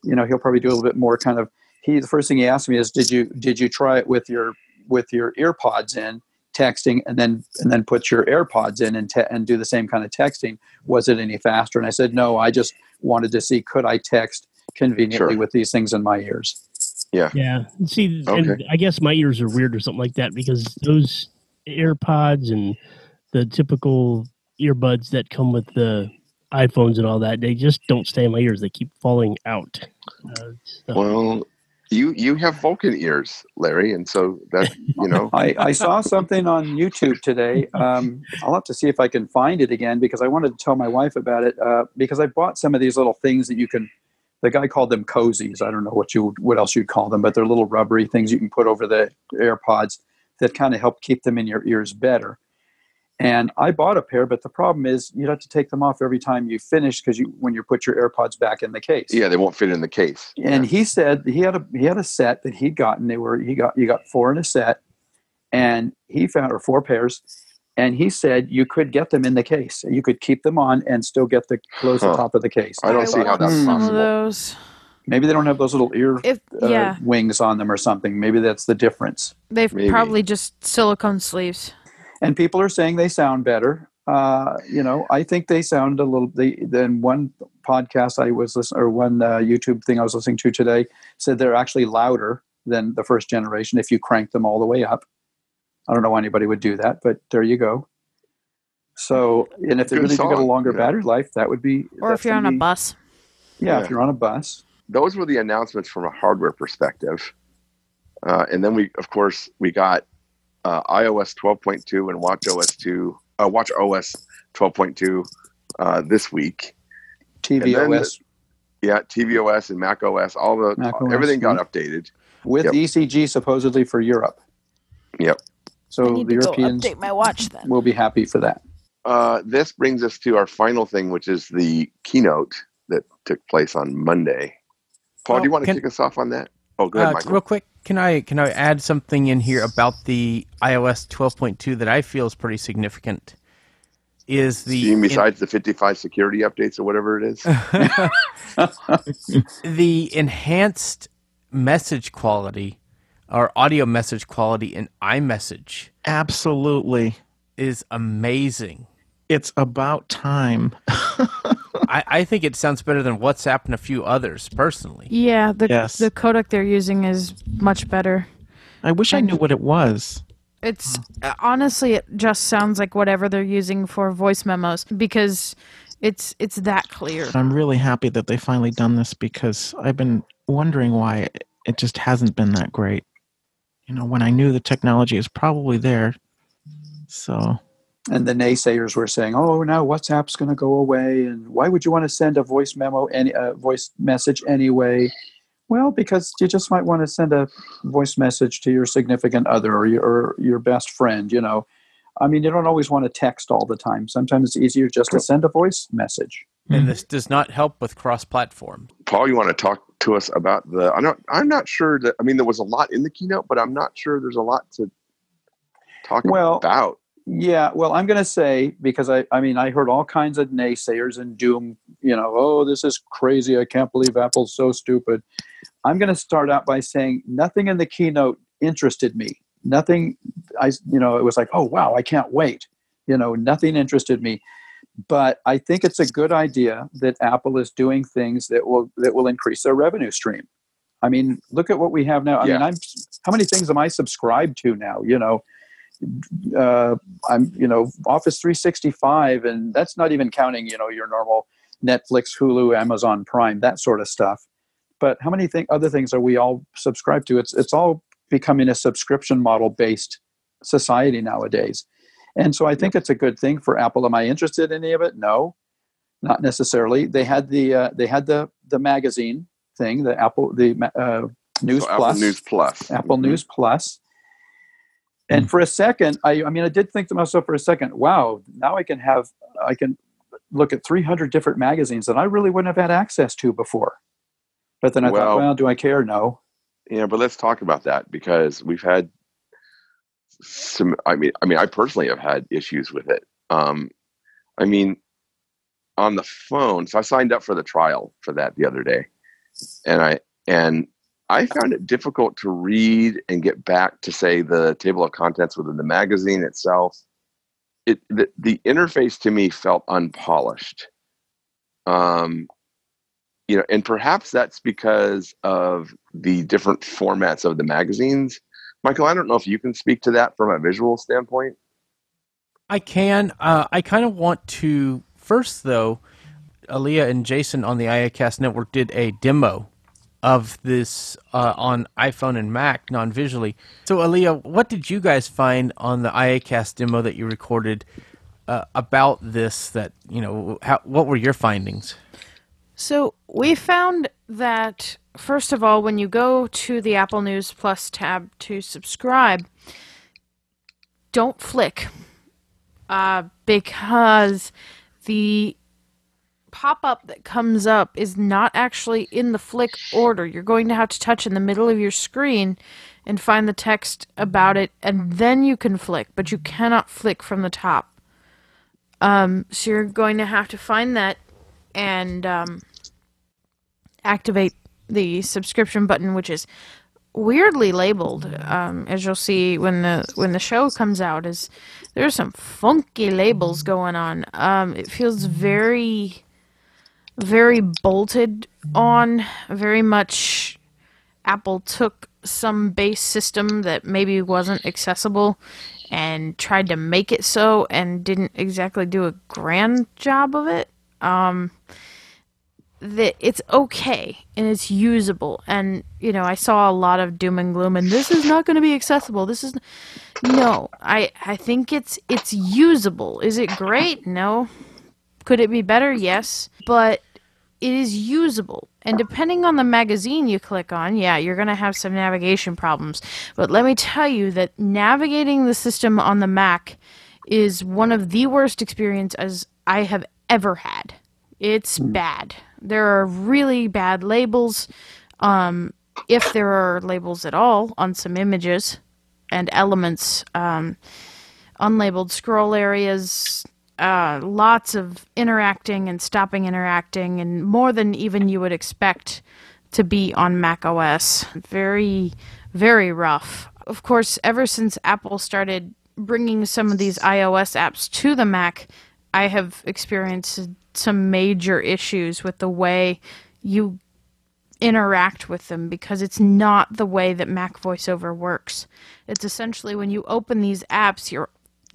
You know, he'll probably do a little bit more kind of. He the first thing he asked me is, "Did you did you try it with your with your earpods in texting, and then and then put your AirPods in and te- and do the same kind of texting? Was it any faster?" And I said, "No, I just wanted to see could I text conveniently Sure. with these things in my ears." Yeah. Yeah see, and Okay. I guess my ears are weird or something like that because those AirPods and the typical earbuds that come with the iPhones and all that, they just don't stay in my ears. They keep falling out. Uh, so- Well, you you have Vulcan ears, Larry, and so that you know. I, I saw something on YouTube today. Um, I'll have to see if I can find it again because I wanted to tell my wife about it uh, because I bought some of these little things that you can. The guy called them cozies. I don't know what you what else you'd call them, but they're little rubbery things you can put over the AirPods that kind of help keep them in your ears better. And I bought a pair, but the problem is you have to take them off every time you finish because you when you put your AirPods back in the case yeah, they won't fit in the case. and he said he had a he had a set that he'd gotten. They were he got you got four in a set, and he found or four pairs, and he said you could get them in the case. You could keep them on and still get the close the top of the case. I don't see how that's some of possible. those. Maybe they don't have those little ear If uh, wings on them or something. Maybe that's the difference. they've maybe. probably just silicone sleeves. And people are saying they sound better. Uh, you know, I think they sound a little. They then one podcast I was listening or one uh, YouTube thing I was listening to today said they're actually louder than the first generation if you crank them all the way up. I don't know why anybody would do that, but there you go. So, and if they Good really do get a longer yeah. battery life, that would be. Or if you're on gonna a bus. Yeah, Yeah. if you're on a bus. Those were the announcements from a hardware perspective, uh, and then we, of course, we got uh, iOS 12.2 and Watch OS 2, uh, Watch OS 12.2 uh, this week. then tvOS Yeah, tvOS and Mac OS, all the Mac OS, everything got updated. with Yep. ECG supposedly for Europe. Yep. I So need the to go Europeans update my watch then. We'll be happy for that. Uh, this brings us to our final thing, which is the keynote that took place on Monday. Paul, Well, do you want to can- kick us off on that? Oh, go ahead, Uh, real quick, can I can I add something in here about the iOS 12.2 that I feel is pretty significant? Is the You mean besides the 55 security updates or whatever it is? the enhanced message quality or audio message quality in iMessage Absolutely. is amazing. It's about time. I, I think it sounds better than WhatsApp and a few others, personally. Yeah, the Yes. the codec they're using is much better. I wish I knew what it was. It's uh, honestly, it just sounds like whatever they're using for voice memos because it's it's that clear. I'm really happy that they finally done this because I've been wondering why it just hasn't been that great. You know, when I knew the technology is probably there. So, And the naysayers were saying, "Oh, now WhatsApp's going to go away, and why would you want to send a voice memo, any uh, voice message anyway?" Well, because you just might want to send a voice message to your significant other or your, or your best friend. You know, I mean, you don't always want to text all the time. Sometimes it's easier just to send a voice message. And this does not help with cross platform. Paul, you want to talk to us about the? I'm not. I'm not sure that. I mean, there was a lot in the keynote, but I'm not sure there's a lot to talk Well, about. Yeah, well, I'm going to say because I, I mean, I heard all kinds of naysayers and doom. You know, oh, this is crazy. I can't believe Apple's so stupid. I'm going to start out by saying nothing in the keynote interested me. Nothing. I, you know, it was like, oh wow, I can't wait. You know, nothing interested me. But I think it's a good idea that Apple is doing things that will that will increase their revenue stream. I mean, look at what we have now. I mean, Yeah. I'm how many things am I subscribed to now? You know, uh, I'm you know Office 365, and that's not even counting you know your normal Netflix, Hulu, Amazon Prime, that sort of stuff. But how many thing, other things are we all subscribed to? It's it's all becoming a subscription model based society nowadays, and so I think it's a good thing for Apple. Am I interested in any of it? No, not necessarily. They had the uh, they had the the magazine thing, the Apple the uh, News So Plus, Apple News Plus. Apple Mhm. News Plus. And for a second, I, I mean, I did think to myself for a second, wow, now I can have, I can look at 300 different magazines that I really wouldn't have had access to before. But then I Well- thought, well, do I care? No. Yeah, but let's talk about that because we've had some. I mean, I mean, I personally have had issues with it. Um, I mean, on the phone. So I signed up for the trial for that the other day, and I and I found it difficult to read and get back to say the table of contents within the magazine itself. It the, the interface to me felt unpolished. Um, you know, and perhaps that's because of the different formats of the magazines. Michael, I don't know if you can speak to that from a visual standpoint. I can. Uh, I kind of want to first, though. Aleeha and Jason on the IACast network did a demo of this uh, on iPhone and Mac non-visually. So, Aleeha, what did you guys find on the IACast demo that you recorded uh, about this? That you know, how, what were your findings? So we found that first of all, when you go to the Apple News Plus tab to subscribe, don't flick, uh, because the pop-up that comes up is not actually in the flick order. You're going to have to touch in the middle of your screen and find the text about it, and then you can flick. But you cannot flick from the top. Um, so you're going to have to find that and um, activate the subscription button, which is weirdly labeled. Um, as you'll see when the when the show comes out, is there's some funky labels going on. Um, it feels very, very bolted on. Very much, Apple took some base system that maybe wasn't accessible and tried to make it so, and didn't exactly do a grand job of it. Um, that it's okay and it's usable and you know i saw a lot of doom and gloom and this is not going to be accessible this is no i i think it's it's usable is it great no could it be better? Yes. But it is usable. And depending on the magazine you click on yeah you're going to have some navigation problems. But let me tell you that navigating the system on the mac is one of the worst experiences i have ever had. It's bad. There are really bad labels, um, if there are labels at all, on some images and elements. Um, unlabeled scroll areas, uh, lots of interacting and stopping interacting, and more than even you would expect to be on Mac OS. Very, very rough. Of course, ever since Apple started bringing some of these iOS apps to the Mac, I have experienced some major issues with the way you interact with them because it's not the way that Mac VoiceOver works. It's essentially when you open these apps, you're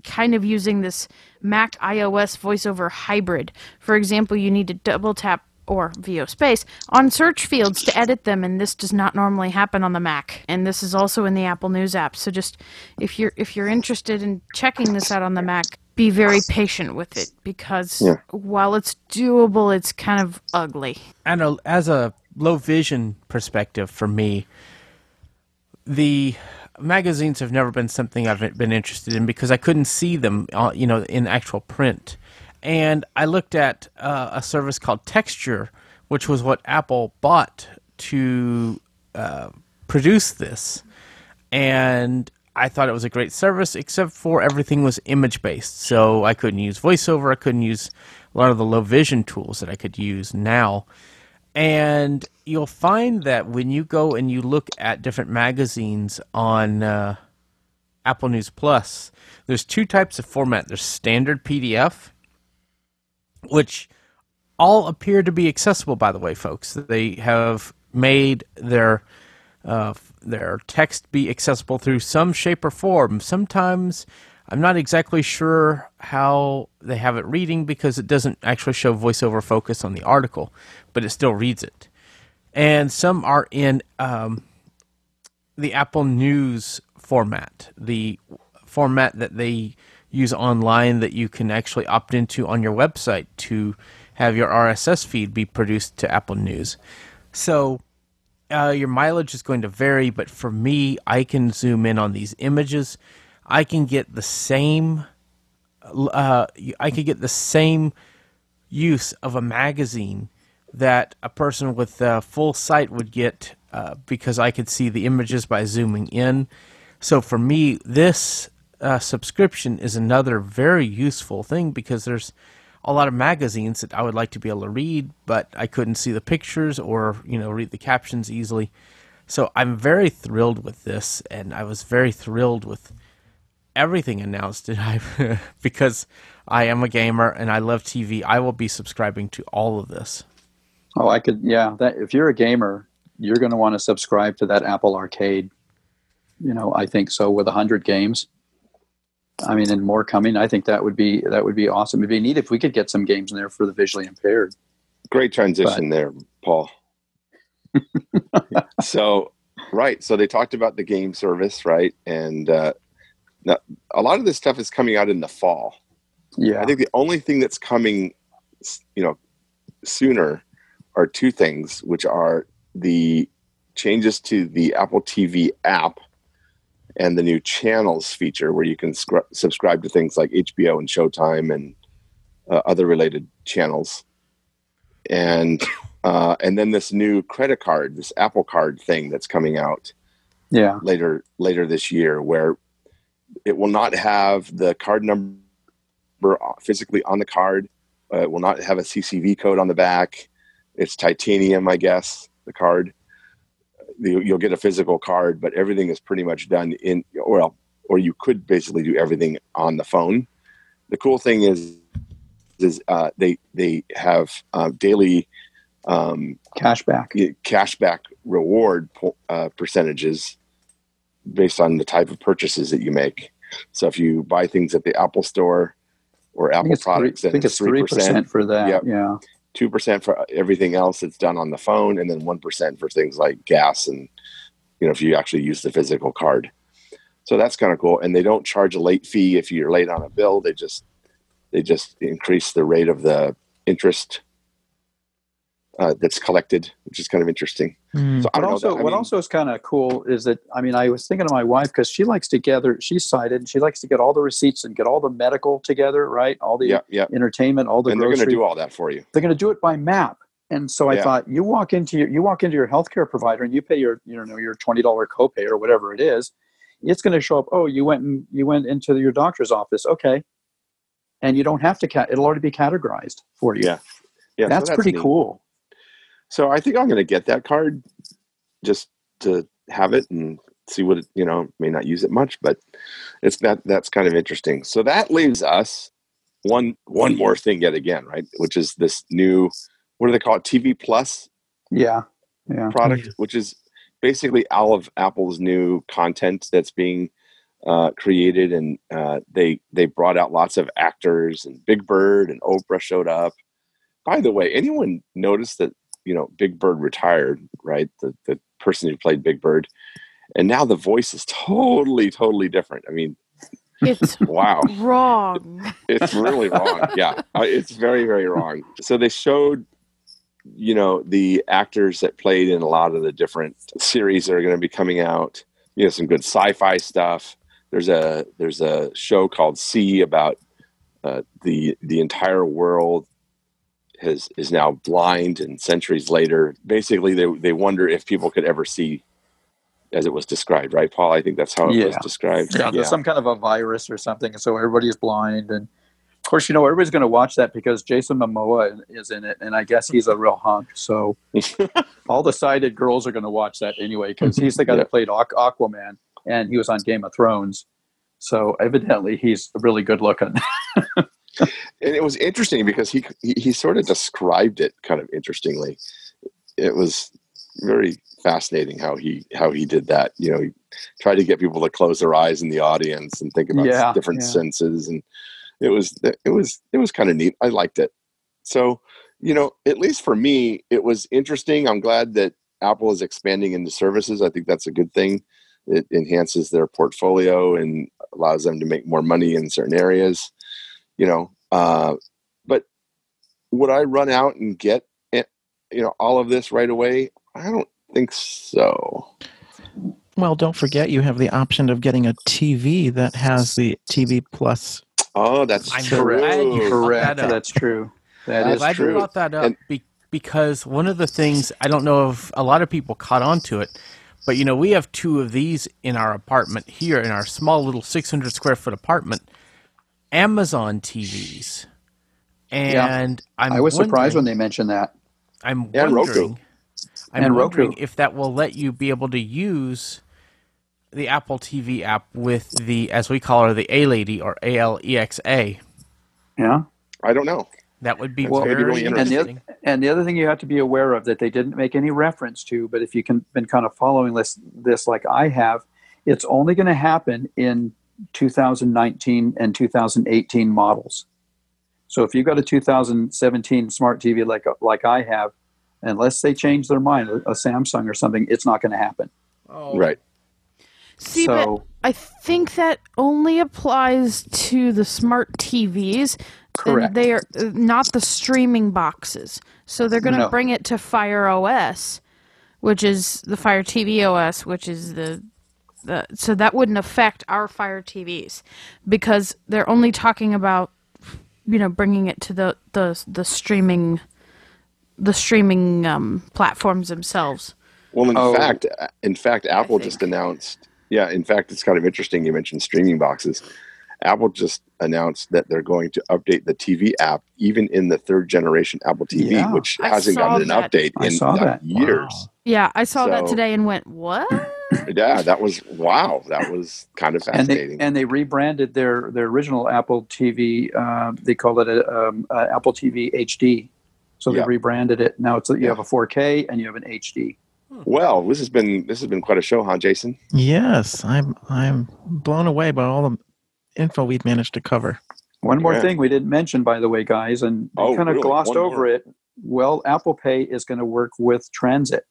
kind of using this Mac iOS VoiceOver hybrid. For example, you need to double tap or VO space on search fields to edit them and this does not normally happen on the Mac. And this is also in the Apple News app. So just if you're if you're interested in checking this out on the Mac, be very patient with it because Yeah. while it's doable, it's kind of ugly. and a, as a low vision perspective for me, the magazines have never been something I've been interested in because I couldn't see them, uh, you know, in actual print. And I looked at uh, a service called Texture, which was what Apple bought to uh, produce this, and I thought it was a great service, except for everything was image based. So I couldn't use VoiceOver. I couldn't use a lot of the low vision tools that I could use now. And you'll find that when you go and you look at different magazines on uh, Apple News Plus, there's two types of format. There's standard PDF, which all appear to be accessible. By the way, folks, they have made their uh, their text be accessible through some shape or form. Sometimes I'm not exactly sure how they have it reading because it doesn't actually show voiceover focus on the article, but it still reads it. And some are in um, the Apple News format, the format that they use online that you can actually opt into on your website to have your RSS feed be produced to Apple News. So uh, your mileage is going to vary, but for me, I can zoom in on these images. I can get the same. Uh, I could get the same use of a magazine that a person with a full sight would get uh, because I could see the images by zooming in. So for me, this uh, subscription is another very useful thing because there's a lot of magazines that I would like to be able to read, but I couldn't see the pictures or you know read the captions easily. So I'm very thrilled with this, and I was very thrilled with everything announced. I because I am a gamer and I love TV. I will be subscribing to all of this. Oh, I could. Yeah, that if you're a gamer, you're going to want to subscribe to that Apple Arcade. You know, I think so with a hundred games. I mean, and more coming. I think that would be that would be awesome. It'd be neat if we could get some games in there for the visually impaired. Great transition there, Paul. so, right. So they talked about the game service, right? And uh, now, a lot of this stuff is coming out in the fall. Yeah, I think the only thing that's coming, you know, sooner are two things, which are the changes to the Apple TV app and the new channels feature where you can scr- subscribe to things like HBO and Showtime and uh, other related channels. And uh, and then this new credit card, this Apple Card thing that's coming out yeah later later this year, where it will not have the card number physically on the card. Uh, it will not have a CCV code on the back. It's titanium, I guess. The card you'll get a physical card, but everything is pretty much done in well, or you could basically do everything on the phone. The cool thing is, is uh, they they have uh, daily um, cashback cashback reward uh, percentages based on the type of purchases that you make. So if you buy things at the Apple Store or Apple products, three, I think it's three percent for that. Yep. Yeah, two percent for everything else that's done on the phone, and then one percent for things like gas and you know if you actually use the physical card. So that's kind of cool. And they don't charge a late fee if you're late on a bill. They just they just increase the rate of the interest uh, that's collected, which is kind of interesting. Mm. So, but also, that, what mean, also is kind of cool is that I mean, I was thinking of my wife because she likes to gather. She's sighted, and she likes to get all the receipts and get all the medical together, right? All the yeah, yeah. entertainment, all the. And grocery. they're going to do all that for you. They're going to do it by map. And so I yeah. thought, you walk into your you walk into your healthcare provider and you pay your you know your twenty dollar copay or whatever it is. It's going to show up. Oh, you went and you went into your doctor's office. Okay, and you don't have to. Ca- it'll already be categorized for you. Yeah, yeah. That's, so that's pretty neat. cool. So I think I'm going to get that card just to have it and see what it, you know, may not use it much, but it's that that's kind of interesting. So that leaves us one one more thing yet again, right? Which is this new what do they call it? TV Plus. Yeah. Yeah. Product, which is basically all of Apple's new content that's being uh, created, and uh, they they brought out lots of actors, and Big Bird and Oprah showed up. By the way, anyone notice that you know Big Bird retired, right? The the person who played Big Bird, and now the voice is totally totally different. I mean, it's wow wrong. It's really wrong. Yeah, uh, it's very very wrong. So they showed you know the actors that played in a lot of the different series that are going to be coming out you know some good sci-fi stuff there's a there's a show called See about uh, the the entire world has is now blind and centuries later. Basically they they wonder if people could ever see as it was described right paul? I think that's how it yeah. was described. Yeah, yeah. there's some kind of a virus or something and so everybody's blind and of course you know everybody's going to watch that because jason momoa is in it and i guess he's a real hunk so all the sighted girls are going to watch that anyway because he's the guy yeah. that played Aqu- aquaman and he was on game of thrones so evidently he's really good looking and it was interesting because he, he, he sort of described it kind of interestingly. It was very fascinating how he how he did that. You know, he tried to get people to close their eyes in the audience and think about yeah, different yeah. senses, and it was it was it was kind of neat. I liked it. So, you know, at least for me, it was interesting. I'm glad that Apple is expanding into services. I think that's a good thing. It enhances their portfolio and allows them to make more money in certain areas you know uh, but would i run out and get it, you know all of this right away i don't think so Well, don't forget you have the option of getting a TV that has the TV Plus. Oh, that's I'm true. glad Correct. that up. That's true. That I'm is glad you brought that up And- be- because one of the things I don't know if a lot of people caught on to it, but you know we have two of these in our apartment here in our small little 600 square foot apartment, Amazon TVs, and I'm I was surprised when they mentioned that. I'm And Roku. wondering, I'm And Roku. wondering if that will let you be able to use the Apple TV app with the, as we call her, the A Lady or A L E X A. Yeah. I don't know. That would be Well, very it'd be really And the, interesting. and the other thing you have to be aware of that they didn't make any reference to, but if you can been kind of following this, this like I have, it's only going to happen in 2019 and 2018 models. So if you've got a 2017 smart TV like like I have, unless they change their mind, a, a Samsung or something, it's not going to happen. Oh, Right. See, so but I think that only applies to the smart TVs. Correct. And they are uh, not the streaming boxes. So they're going to No. bring it to Fire OS, which is the Fire TV OS, which is the the so that wouldn't affect our Fire TVs because they're only talking about you know bringing it to the the the streaming the streaming um, platforms themselves. Well, in Oh. fact, in fact, Apple just announced. Yeah, in fact, it's kind of interesting. You mentioned streaming boxes. Apple just announced that they're going to update the TV app, even in the third generation Apple TV, Yeah. which I hasn't saw gotten an update I in saw like, that. years. Yeah, I saw that today and went, "What?" Yeah, that was wow. That was kind of and they fascinating. and they rebranded their their original Apple TV. Uh, they called it a, um, uh, Apple TV HD. So they Yeah. rebranded it. Now it's you Yeah. have a 4K and you have an HD. well, this has been this has been quite a show, huh, Jason? Yes, I'm I'm blown away by all the info we've managed to cover. One more Yeah. thing we didn't mention, by the way, guys, and they Oh, kind of really? glossed One over more. it. Well, Apple Pay is going to work with Transit.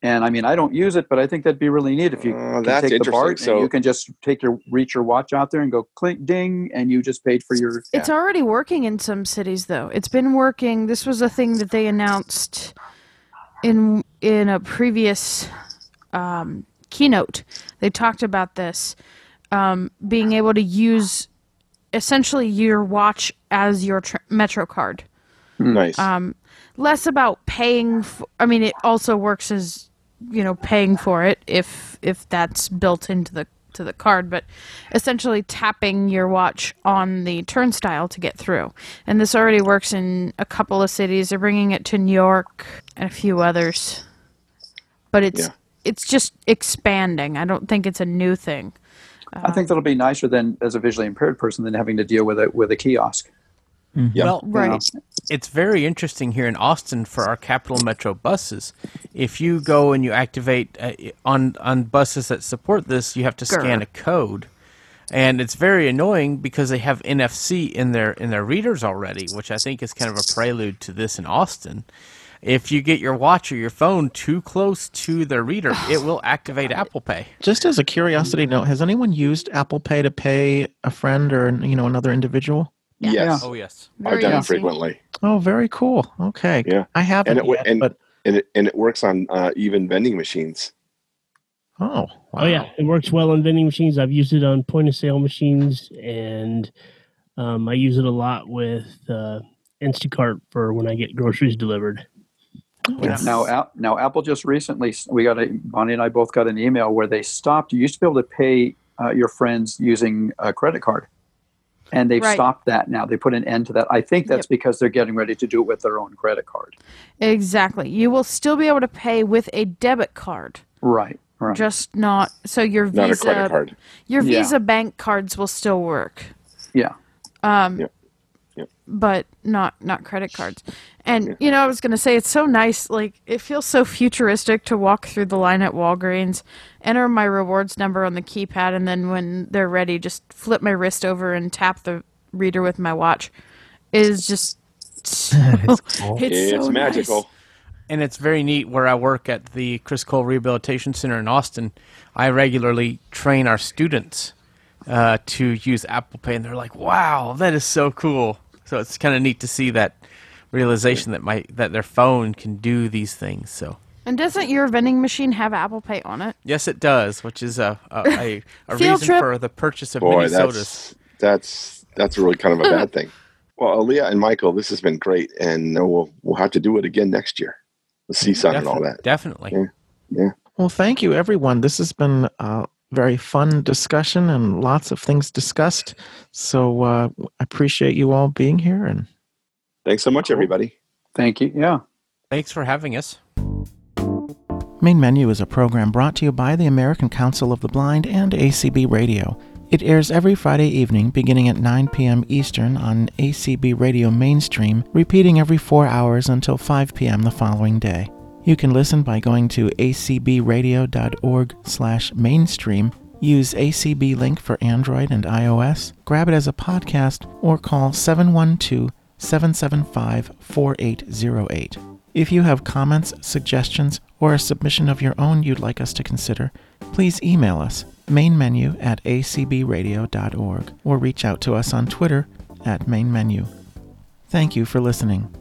And I mean, I don't use it, but I think that'd be really neat if you Uh, can take the. BART So- and you can just take your reach your watch out there and go clink ding, and you just paid for your. It's already working in some cities, though. It's been working. This was a thing that they announced in in a previous um, keynote. They talked about this um, being able to use essentially your watch as your tr- Metro card. Nice. Um, less about paying. I mean, it also works as you know paying for it if if that's built into the to the card, but essentially tapping your watch on the turnstile to get through. And this already works in a couple of cities. They're bringing it to New York and a few others, but it's Yeah. it's just expanding. I don't think it's a new thing. I think um, that'll be nicer than as a visually impaired person than having to deal with it with a kiosk. Yeah. Well, Right. it's very interesting here in Austin for our Capital Metro buses. If you go and you activate uh, on on buses that support this, you have to scan a code, and it's very annoying because they have NFC in their in their readers already, which I think is kind of a prelude to this in Austin. If you get your watch or your phone too close to the reader, it will activate Apple Pay. Just as a curiosity note, has anyone used Apple Pay to pay a friend or you know another individual? Yes, Oh yes. I've Very done it easy. frequently, Oh, very cool. Okay. Yeah. I haven't and it w- yet, and but and it and it works on uh, even vending machines. oh, wow. Oh yeah, it works well on vending machines. I've used it on point of sale machines, and um, I use it a lot with uh, Instacart for when I get groceries delivered. Yes. Now, now Apple just recently we got a Bonnie and I both got an email where they stopped. You used to be able to pay uh, your friends using a credit card, and they've Right. stopped that now. They put an end to that. I think that's because they're getting ready to do it with their own credit card. Exactly. You will still be able to pay with a debit card. Right. Right. just not so your Not a visa credit card. your Yeah. visa bank cards will still work yeah. um Yep. Yep. but not not credit cards and you know i was going to say it's so nice like it feels so futuristic to walk through the line at walgreens enter my rewards number on the keypad and then when they're ready just flip my wrist over and tap the reader with my watch It is just so, it's, It's, so magical. nice. and it's very neat where I work at the Criss Cole Rehabilitation Center in Austin. I regularly train our students uh, to use Apple Pay, and they're like, "Wow, that is so cool!" So it's kind of neat to see that realization that my that their phone can do these things. So And doesn't your vending machine have Apple Pay on it? Yes, it does, which is a a, a, a reason trip. for the purchase of Boy, mini sodas. that's that's that's really kind of a bad thing. Well, Aleeha and Michael, this has been great, and uh, we'll we'll have to do it again next year. The CSUN and all that. Definitely. Yeah. Yeah. Well, thank you, everyone. This has been a very fun discussion and lots of things discussed. So uh, I appreciate you all being here. And Thanks so much, everybody. Thank you. Yeah. Thanks for having us. Main Menu is a program brought to you by the American Council of the Blind and ACB Radio. It airs every Friday evening beginning at 9 p.m. Eastern on ACB Radio Mainstream, repeating every four hours until 5 p.m. the following day. You can listen by going to acbradio.org slash mainstream, use ACB Link for Android and iOS, grab it as a podcast, or call 712 775 4808. If you have comments, suggestions, or a submission of your own you'd like us to consider, please email us mainmenu at acbradio.org or reach out to us on Twitter at mainmenu. Thank you for listening.